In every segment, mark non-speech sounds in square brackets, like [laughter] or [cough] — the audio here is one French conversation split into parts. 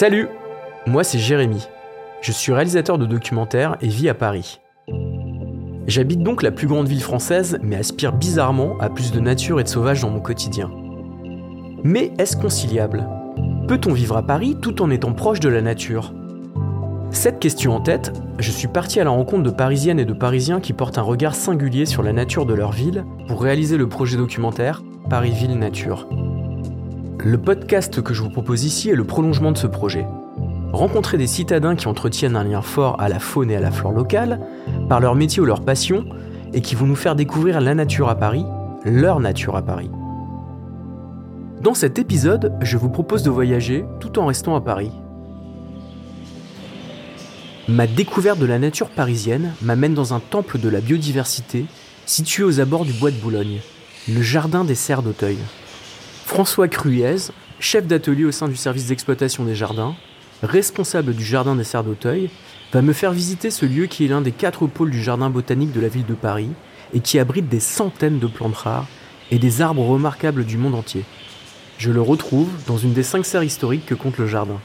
Salut Moi c'est Jérémy. Je suis réalisateur de documentaires et vis à Paris. J'habite donc la plus grande ville française, mais aspire bizarrement à plus de nature et de sauvage dans mon quotidien. Mais est-ce conciliable? Peut-on vivre à Paris tout en étant proche de la nature? Cette question en tête, je suis parti à la rencontre de Parisiennes et de Parisiens qui portent un regard singulier sur la nature de leur ville pour réaliser le projet documentaire Paris-Ville Nature. Le podcast que je vous propose ici est le prolongement de ce projet. Rencontrer des citadins qui entretiennent un lien fort à la faune et à la flore locale, par leur métier ou leur passion, et qui vont nous faire découvrir la nature à Paris, leur nature à Paris. Dans cet épisode, je vous propose de voyager tout en restant à Paris. Ma découverte de la nature parisienne m'amène dans un temple de la biodiversité situé aux abords du bois de Boulogne, le jardin des serres d'Auteuil. François Cruez, chef d'atelier au sein du service d'exploitation des jardins, responsable du jardin des serres d'Auteuil, va me faire visiter ce lieu qui est l'un des quatre pôles du jardin botanique de la ville de Paris et qui abrite des centaines de plantes rares et des arbres remarquables du monde entier. Je le retrouve dans une des cinq serres historiques que compte le jardin.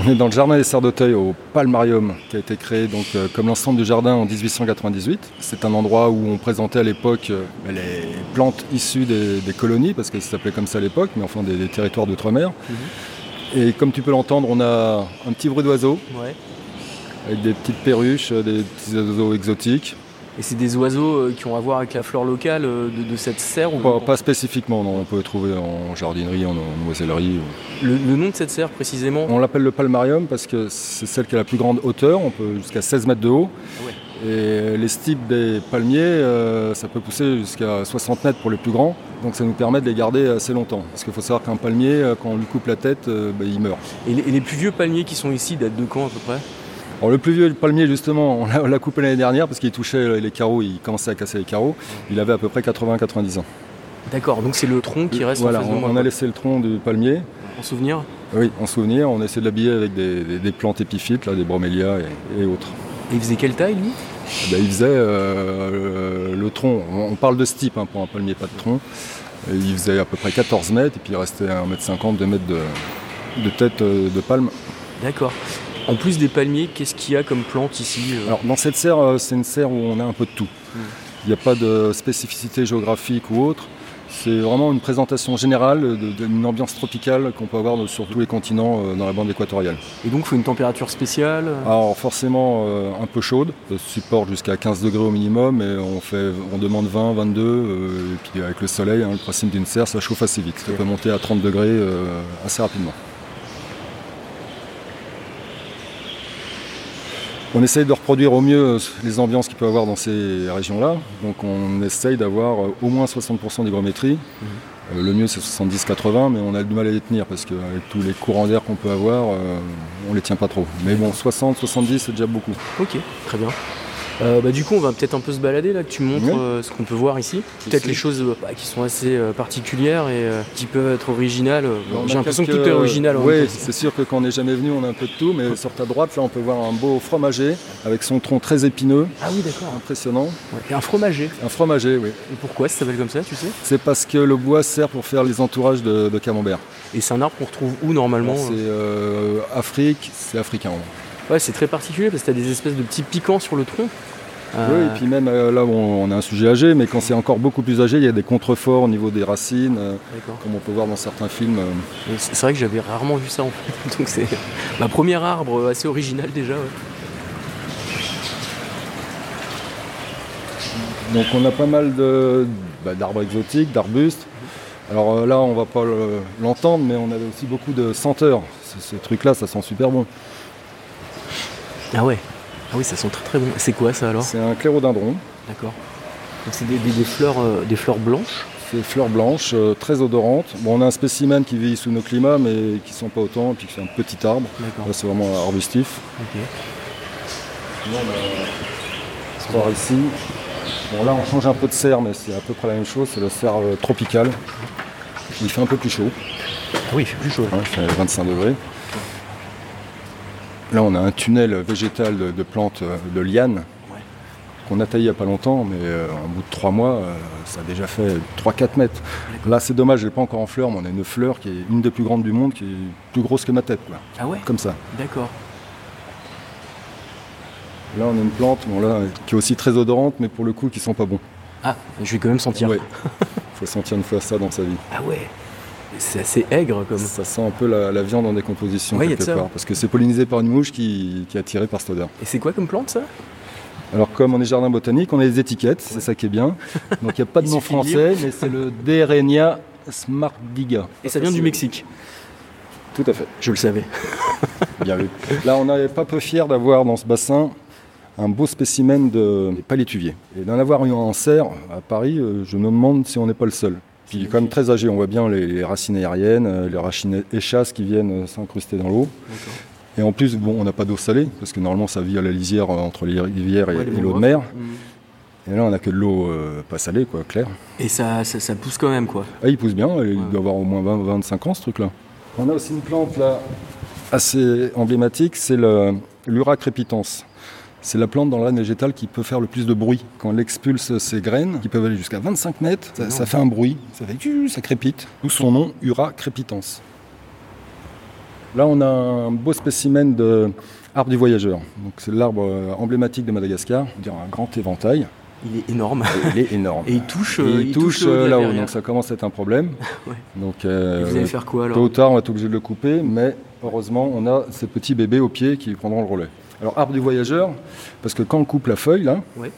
On est dans le jardin des serres d'Auteuil au Palmarium, qui a été créé donc, euh, comme l'ensemble du jardin en 1898. C'est un endroit où on présentait à l'époque euh, les plantes issues des, des colonies, parce que ça s'appelait comme ça à l'époque, mais enfin des, des territoires d'outre-mer. Et comme tu peux l'entendre, on a un petit bruit d'oiseaux, Ouais. avec des petites perruches, euh, des petits oiseaux exotiques. Et c'est des oiseaux euh, qui ont à voir avec la flore locale euh, de, de cette serre ou Pas, pas spécifiquement, non, on peut le trouver en jardinerie, en, en oisellerie. ou- le, le nom de cette serre précisément On l'appelle le palmarium parce que c'est celle qui a la plus grande hauteur, on peut jusqu'à 16 mètres de haut. Ah ouais. Et les stipes des palmiers, euh, ça peut pousser jusqu'à 60 mètres pour les plus grands. Donc ça nous permet de les garder assez longtemps. Parce qu'il faut savoir qu'un palmier, quand on lui coupe la tête, euh, bah, il meurt. Et les, et les plus vieux palmiers qui sont ici datent de quand à peu près? Alors le plus vieux palmier, justement, on l'a- coupé l'année dernière parce qu'il touchait les carreaux, il commençait à casser les carreaux. Il avait à peu près 80-90 ans. D'accord, donc c'est le tronc qui reste voilà, en face de on, moi, on quoi. a laissé le tronc du palmier. En souvenir Oui, en souvenir, on essaie de l'habiller avec des, des- des plantes épiphytes, là, des bromélias et- et autres. Et il faisait quelle taille lui? Ben, il faisait euh, le, le tronc, on parle de stipe hein, pour un palmier, pas de tronc. Et il faisait à peu près 14 mètres et puis il restait 1m50, 2 mètres de, de tête euh, de palme. D'accord. En plus des palmiers, qu'est-ce qu'il y a comme plante ici euh? Alors dans cette serre, euh, c'est une serre où on a un peu de tout. Il n'y a pas de spécificité géographique ou autre. C'est vraiment une présentation générale d'une ambiance tropicale qu'on peut avoir sur tous les continents euh, dans la bande équatoriale. Et donc il faut une température spéciale Alors forcément euh, un peu chaude, ça supporte jusqu'à 15 degrés au minimum et on, fait, on demande 20, 22 euh, et puis avec le soleil, hein, le principe d'une serre, ça chauffe assez vite. Ça peut monter à 30 degrés euh, assez rapidement. On essaye de reproduire au mieux les ambiances qu'il peut y avoir dans ces régions-là. Donc on essaye d'avoir euh, au moins 60% d'hygrométrie. Euh, le mieux c'est 70-80, mais on a du mal à les tenir parce qu'avec tous les courants d'air qu'on peut avoir, euh, on les tient pas trop. Mais bon, 60-70 c'est déjà beaucoup. Ok, très bien. Euh, bah, du coup, on va peut-être un peu se balader là, que tu montres euh, ce qu'on peut voir ici. Peut-être les choses euh, bah, qui sont assez euh, particulières et qui peuvent être originales. J'ai l'impression que tout est original. Oui, c'est sûr que quand on n'est jamais venu, on a un peu de tout, mais sur ta droite, là, on peut voir un beau fromager avec son tronc très épineux, Ah oui, d'accord. impressionnant. Ouais. Et un fromager. Un fromager, oui. Et pourquoi ça s'appelle comme ça, tu sais? C'est parce que le bois sert pour faire les entourages de, de camembert. Et c'est un arbre qu'on retrouve où normalement C'est Afrique, c'est africain. Ouais, c'est très particulier parce que t'as des espèces de petits piquants sur le tronc. Euh, Oui, et puis même euh, là, on, on a un sujet âgé, mais quand c'est encore beaucoup plus âgé, il y a des contreforts au niveau des racines, euh, comme on peut voir dans certains films. euh. C'est vrai que j'avais rarement vu ça en fait. [laughs] Donc c'est ma première arbre assez original déjà. ouais. Donc on a pas mal de- bah, d'arbres exotiques, d'arbustes. Alors euh, là, on va pas le- l'entendre, mais on avait aussi beaucoup de senteurs. Ce, ce truc-là, ça sent super bon. Ah ouais. Ah oui, ça sent très très bon. C'est quoi ça alors? C'est un clérodendron. D'accord. Donc c'est des, des- des fleurs, euh, des fleurs blanches. C'est fleurs blanches, euh, très odorantes. Bon, on a un spécimen qui vit sous nos climats, mais qui sont pas autant, et puis c'est un petit arbre. D'accord. Là, c'est vraiment arbustif. Ok. Sinon, on va voir ici. Bon, là, on change un peu de serre, mais c'est à peu près la même chose. C'est le cerf euh, tropical. Il fait un peu plus chaud. Ah oui, il fait plus chaud. il fait 25 degrés. Là, on a un tunnel végétal de, de plantes, euh, de lianes, qu'on a taillé il n'y a pas longtemps, mais euh, en bout de trois mois, euh, ça a déjà fait 3-4 mètres. Là, c'est dommage, je l'ai pas encore en fleur, mais on a une fleur qui est une des plus grandes du monde, qui est plus grosse que ma tête, quoi. Ah ouais? Comme ça. D'accord. Là, on a une plante bon, là, qui est aussi très odorante, mais pour le coup, qui sent pas bon. Ah, je vais quand même sentir. Ouais. [laughs] faut sentir une fois ça dans sa vie. Ah ouais C'est assez aigre comme. Ça sent un peu la, la viande en décomposition Ouais, quelque part, parce que c'est pollinisé par une mouche qui, qui est attirée par cette odeur. Et c'est quoi comme plante ça? Alors comme on est jardin botanique, on a des étiquettes, c'est ça qui est bien. Donc il n'y a pas de [laughs] nom français, mais c'est le Derenia smartdiga. Et ça vient du Mexique. Tout à fait, Je le savais. [laughs] bien vu. Là on n'est pas peu fiers d'avoir dans ce bassin un beau spécimen de palétuvier. Et d'en avoir eu en serre à Paris, euh, je me demande si on n'est pas le seul. Il est quand même très âgé, on voit bien les, racines aériennes, euh, les racines échasses qui viennent euh, s'incruster dans l'eau. Et en plus, bon, on n'a pas d'eau salée, parce que normalement ça vit à la lisière euh, entre les rivières et, Ouais, les et l'eau de mer. Mm. Et là on n'a que de l'eau euh, pas salée, quoi, claire. Et ça, ça, ça pousse quand même quoi. Ah, il pousse bien, il Ouais. doit avoir au moins 20, 25 ans ce truc-là. On a aussi une plante là assez emblématique, c'est le- l'Ura crépitans. C'est la plante dans le règne végétal qui peut faire le plus de bruit. Quand elle expulse ses graines, qui peuvent aller jusqu'à 25 mètres, ça, ça fait un bruit, ça fait ça crépite. D'où son nom, Ura crépitans. Là, on a un beau spécimen de arbre du voyageur. Donc, c'est l'arbre euh, emblématique de Madagascar, on dirait un grand éventail. Il est énorme. Il est énorme. [laughs] Et il touche, Et euh, il touche euh, là-haut, donc ça commence à être un problème. [laughs] Ouais. Donc, Et vous allez faire quoi alors? tôt ou tard, on va être obligé de le couper, mais heureusement, on a ces petits bébés au pied qui prendront le relais. Alors, arbre du voyageur, parce que quand on coupe la feuille, là, Ouais.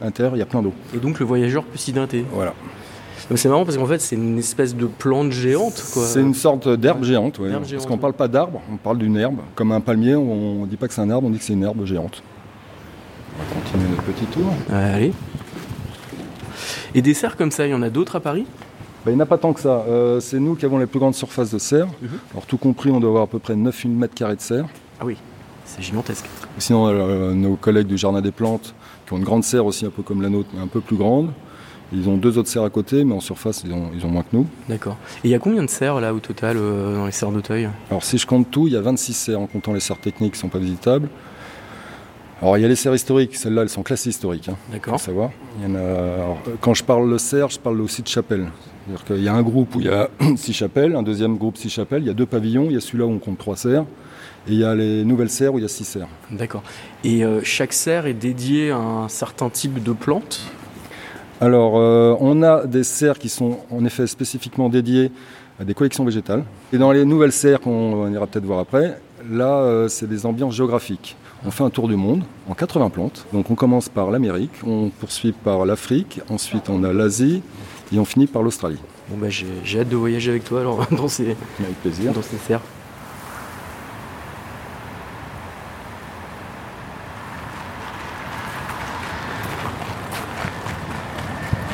à l'intérieur, il y a plein d'eau. Et donc le voyageur peut s'identer. Voilà. Mais C'est marrant parce qu'en fait c'est une espèce de plante géante. C'est une sorte d'herbe géante. Herbe parce qu'on ne parle pas d'arbre, on parle d'une herbe. Comme un palmier, on ne dit pas que c'est un arbre, on dit que c'est une herbe géante. On va continuer notre petit tour. Ouais, allez. Et des serres comme ça, il y en a d'autres à Paris? Ben, il n'y en a pas tant que ça. Euh, c'est nous qui avons les plus grandes surfaces de serre. Mhm. Alors, tout compris, on doit avoir à peu près 9000 mètres carrés de serre. Ah oui, c'est gigantesque. Sinon, euh, nos collègues du Jardin des Plantes, qui ont une grande serre aussi, un peu comme la nôtre, mais un peu plus grande. Ils ont deux autres serres à côté, mais en surface, ils ont, ils ont moins que nous. D'accord. Et il y a combien de serres là au total euh, dans les serres d'Auteuil? Alors, si je compte tout, il y a 26 serres, en comptant les serres techniques qui ne sont pas visitables. Alors, il y a les serres historiques, celles-là, elles sont classées historiques, hein, D'accord. faut savoir. Il y en a, alors, quand je parle de serre, je parle aussi de chapelle. C'est-à-dire qu'il y a un groupe où il y a [clears throat] six chapelles, un deuxième groupe six chapelles, il y a deux pavillons, il y a celui-là où on compte trois serres, et il y a les nouvelles serres où il y a six serres. D'accord. Et euh, chaque serre est dédiée à un certain type de plante? Alors, euh, on a des serres qui sont en effet spécifiquement dédiées à des collections végétales. Et dans les nouvelles serres qu'on on ira peut-être voir après, là, euh, c'est des ambiances géographiques. On fait un tour du monde en 80 plantes. Donc, on commence par l'Amérique, on poursuit par l'Afrique, ensuite on a l'Asie et on finit par l'Australie. Bon bah j'ai j'ai hâte de voyager avec toi alors [laughs] dans ces, Avec plaisir. dans ces serres.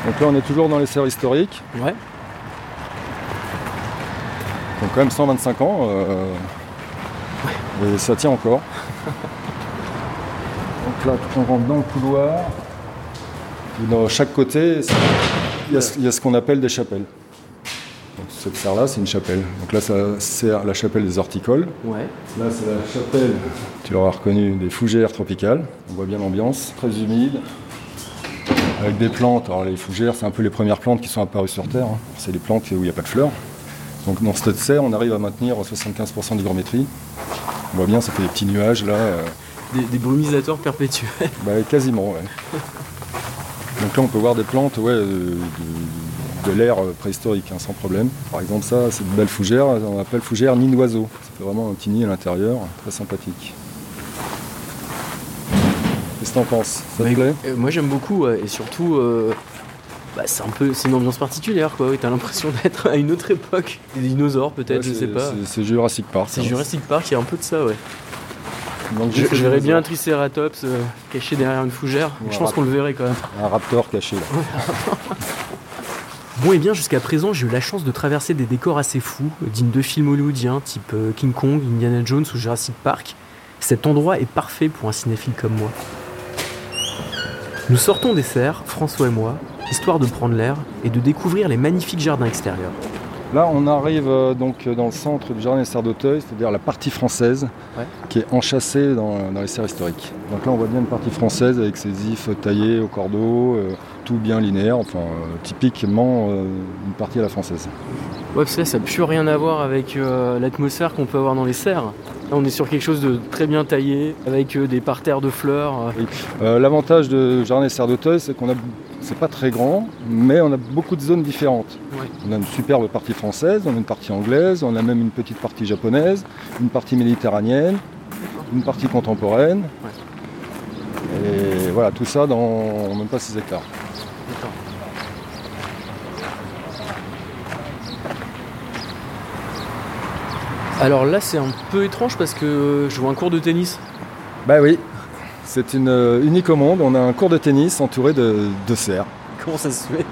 Donc là, on est toujours dans les serres historiques. Ouais. Donc quand même 125 ans. euh, [laughs] Et ça tient encore. [laughs] Là, on rentre dans le couloir. Et dans chaque côté, c'est- il y a, ce- il y a ce qu'on appelle des chapelles. Donc cette serre-là, c'est une chapelle. Donc là, ça sert la chapelle des horticoles. Ouais. Là, c'est la chapelle, tu l'auras reconnu, des fougères tropicales. On voit bien l'ambiance, très humide, avec des plantes. Alors les fougères, c'est un peu les premières plantes qui sont apparues sur Terre. hein. C'est les plantes où il n'y a pas de fleurs. Donc dans cette serre, on arrive à maintenir 75% d'hygrométrie. On voit bien, ça fait des petits nuages là. euh, Des, des brumisateurs perpétuels. bah, quasiment, ouais. Donc là, on peut voir des plantes ouais, euh, de, de l'ère préhistorique, hein, sans problème. Par exemple, ça, c'est une belle fougère, on appelle fougère nid d'oiseau. Fait vraiment un petit nid à l'intérieur, très sympathique. Qu'est-ce que t'en penses? Ça te Bah, plaît? Euh, moi j'aime beaucoup ouais, et surtout euh, bah, c'est un peu c'est une ambiance particulière quoi. Oui, T'as l'impression [laughs] d'être à une autre époque. Des dinosaures peut-être, Ouais, je c'est- sais pas. c'est- C'est Jurassic Park. C'est hein. Jurassic Park, il y a un peu de ça ouais. Donc, Je, verrais bien un. Triceratops euh, caché derrière une fougère. Ou je pense qu'on le verrait quand même. Un raptor caché là. [laughs] Bon et bien jusqu'à présent j'ai eu la chance de traverser des décors assez fous, euh, dignes de films hollywoodiens type euh, King Kong, Indiana Jones ou Jurassic Park. Cet endroit est parfait pour un cinéphile comme moi. Nous sortons des serres, François et moi, histoire de prendre l'air et de découvrir les magnifiques jardins extérieurs. Là, on arrive euh, donc dans le centre du jardin des serres d'Auteuil, c'est-à-dire la partie française Ouais. qui est enchâssée dans, dans les serres historiques. Donc là, on voit bien une partie française avec ses ifs taillés au cordeau, euh, tout bien linéaire, enfin euh, typiquement euh, une partie à la française. Ouais, parce que là, ça n'a plus rien à voir avec euh, l'atmosphère qu'on peut avoir dans les serres. Là, on est sur quelque chose de très bien taillé, avec euh, des parterres de fleurs. euh. Euh, L'avantage de jardin des serres d'Auteuil, c'est qu'on a, c'est pas très grand, mais on a beaucoup de zones différentes. Ouais. On a une superbe partie française, on a une partie anglaise, on a même une petite partie japonaise, une partie méditerranéenne, une partie contemporaine. Et voilà, tout ça dans même pas 6 hectares. Alors là, c'est un peu étrange parce que je vois un cours de tennis. Bah oui, c'est une euh, unique au monde. On a un cours de tennis entouré de, de serres. Comment ça se fait?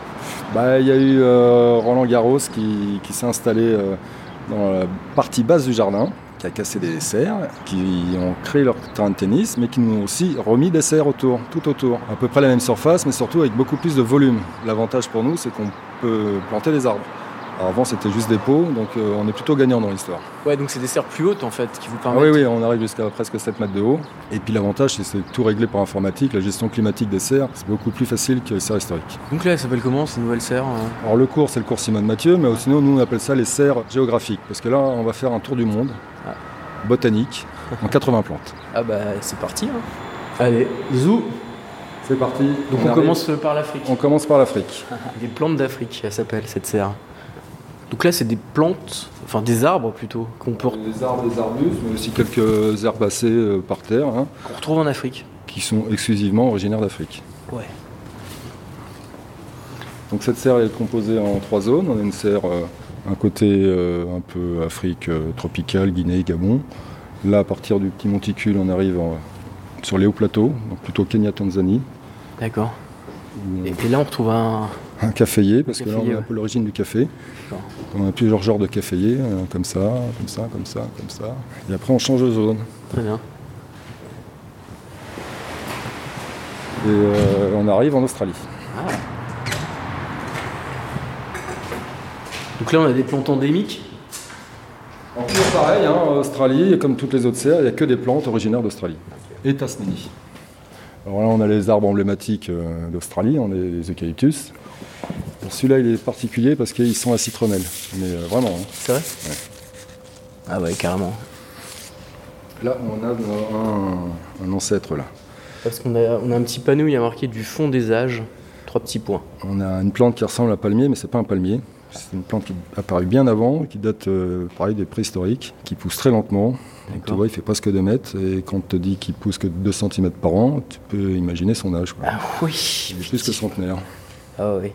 Bah, il y a eu euh, Roland Garros qui, qui s'est installé euh, dans la partie basse du jardin, qui a cassé des serres, qui ont créé leur terrain de tennis, mais qui nous ont aussi remis des serres autour, tout autour. À peu près la même surface, mais surtout avec beaucoup plus de volume. L'avantage pour nous, c'est qu'on peut planter des arbres. Alors avant, c'était juste des pots, donc euh, on est plutôt gagnant dans l'histoire. Ouais, donc c'est des serres plus hautes en fait qui vous Ah permettent. oui, oui, on arrive jusqu'à presque 7 mètres de haut. Et puis l'avantage, c'est que c'est tout réglé par informatique. La gestion climatique des serres, c'est beaucoup plus facile que les serres historiques. Donc là, elle s'appelle comment ces nouvelles serres euh Alors le cours, c'est le cours Simone Mathieu, mais sinon, nous, on appelle ça les serres géographiques. Parce que là, on va faire un tour du monde Ah. botanique en 80 plantes. Ah bah c'est parti. hein. Allez, zou. C'est parti. Donc on, arrive- commence par l'Afrique. On commence par l'Afrique. [laughs] Des plantes d'Afrique, elle s'appelle cette serre. Donc là, c'est des plantes, enfin des arbres plutôt, qu'on peut Des arbres, des arbustes, mais aussi quelques herbacées euh, par terre, hein, qu'on retrouve en Afrique. qui sont exclusivement originaires d'Afrique. Ouais. Donc cette serre est composée en trois zones. On a une serre, euh, un côté euh, un peu Afrique euh, tropicale, Guinée, Gabon. Là, à partir du petit monticule, on arrive en- sur les hauts plateaux, donc plutôt Kenya, Tanzanie, D'accord. Et, et là, on retrouve un. Un caféier, parce que là, on a un peu l'origine du café. On a plusieurs genres de caféiers, euh, comme ça, comme ça, comme ça, comme ça. Et après, on change de zone. Très bien. Et euh, on arrive en Australie. Ah. Donc là, on a des plantes endémiques. En toujours pareil, hein, en Australie, comme toutes les autres serres, il n'y a que des plantes originaires d'Australie. Et Tasmanie. Alors là, on a les arbres emblématiques euh, d'Australie, on a les eucalyptus. Celui-là, il est particulier parce qu'ils sont à citronnelle. Mais euh, vraiment. hein. C'est vrai Ah ouais, carrément. Là, on a un, un ancêtre là. Parce qu'on a, on a un petit panneau il y a marqué du fond des âges. Trois petits points. On a une plante qui ressemble à un palmier, mais c'est pas un palmier. C'est une plante qui est apparue bien avant, qui date euh, pareil des préhistoriques, qui pousse très lentement. Donc, tu vois, il fait presque 2 mètres. Et quand on te dit qu'il pousse que 2 cm par an, tu peux imaginer son âge. quoi. Ah oui Il est plus que centenaire. Ah oui.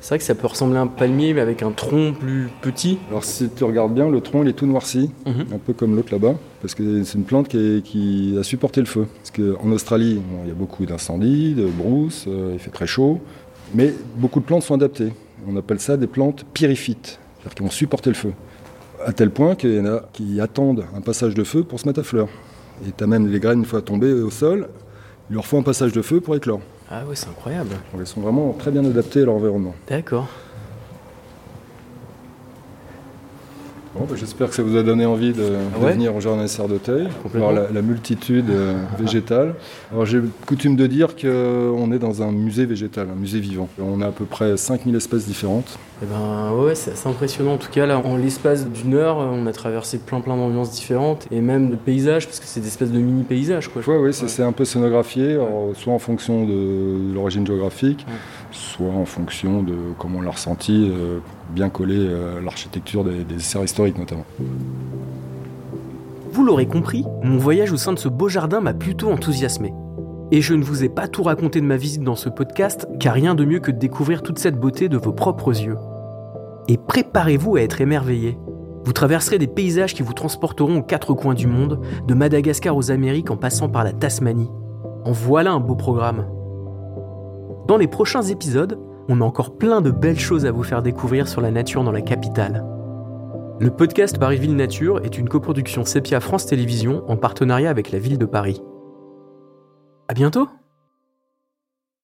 C'est vrai que ça peut ressembler à un palmier, mais avec un tronc plus petit. Alors si tu regardes bien, le tronc il est tout noirci, Mhm. un peu comme l'autre là-bas, parce que c'est une plante qui, est- qui a supporté le feu. Parce qu'en Australie, bon, il y a beaucoup d'incendies, de brousses, euh, il fait très chaud, mais beaucoup de plantes sont adaptées. On appelle ça des plantes pyriphytes, c'est-à-dire qui vont supporter le feu. À tel point qu'il y en a qui attendent un passage de feu pour se mettre à fleur. Et tu as même les graines, une fois tombées au sol, il leur faut un passage de feu pour éclore. Ah ouais, c'est incroyable. Donc, elles sont vraiment très bien adaptées à leur environnement. D'accord. Bon, bah, J'espère que ça vous a donné envie de, venir au Jardin des Serres d'Auteuil, voir la, la multitude euh, végétale. Alors j'ai coutume de dire qu'on est dans un musée végétal, un musée vivant. On a à peu près 5000 espèces différentes. Eh ben ouais, c'est assez impressionnant. En tout cas, là, en l'espace d'une heure, on a traversé plein plein d'ambiances différentes et même de paysages, parce que c'est des espèces de mini paysages quoi. Ouais, oui, c'est c'est un peu scénographié, alors, soit en fonction de l'origine géographique, Ouais. soit en fonction de comment on l'a ressenti, euh, pour bien coller euh, l'architecture des, des serres historiques notamment. Vous l'aurez compris, mon voyage au sein de ce beau jardin m'a plutôt enthousiasmé. Et je ne vous ai pas tout raconté de ma visite dans ce podcast, car rien de mieux que de découvrir toute cette beauté de vos propres yeux. Et préparez-vous à être émerveillés. Vous traverserez des paysages qui vous transporteront aux quatre coins du monde, de Madagascar aux Amériques en passant par la Tasmanie. En voilà un beau programme. Dans les prochains épisodes, on a encore plein de belles choses à vous faire découvrir sur la nature dans la capitale. Le podcast Paris-Ville Nature est une coproduction Sepia France Télévisions en partenariat avec la ville de Paris. À bientôt!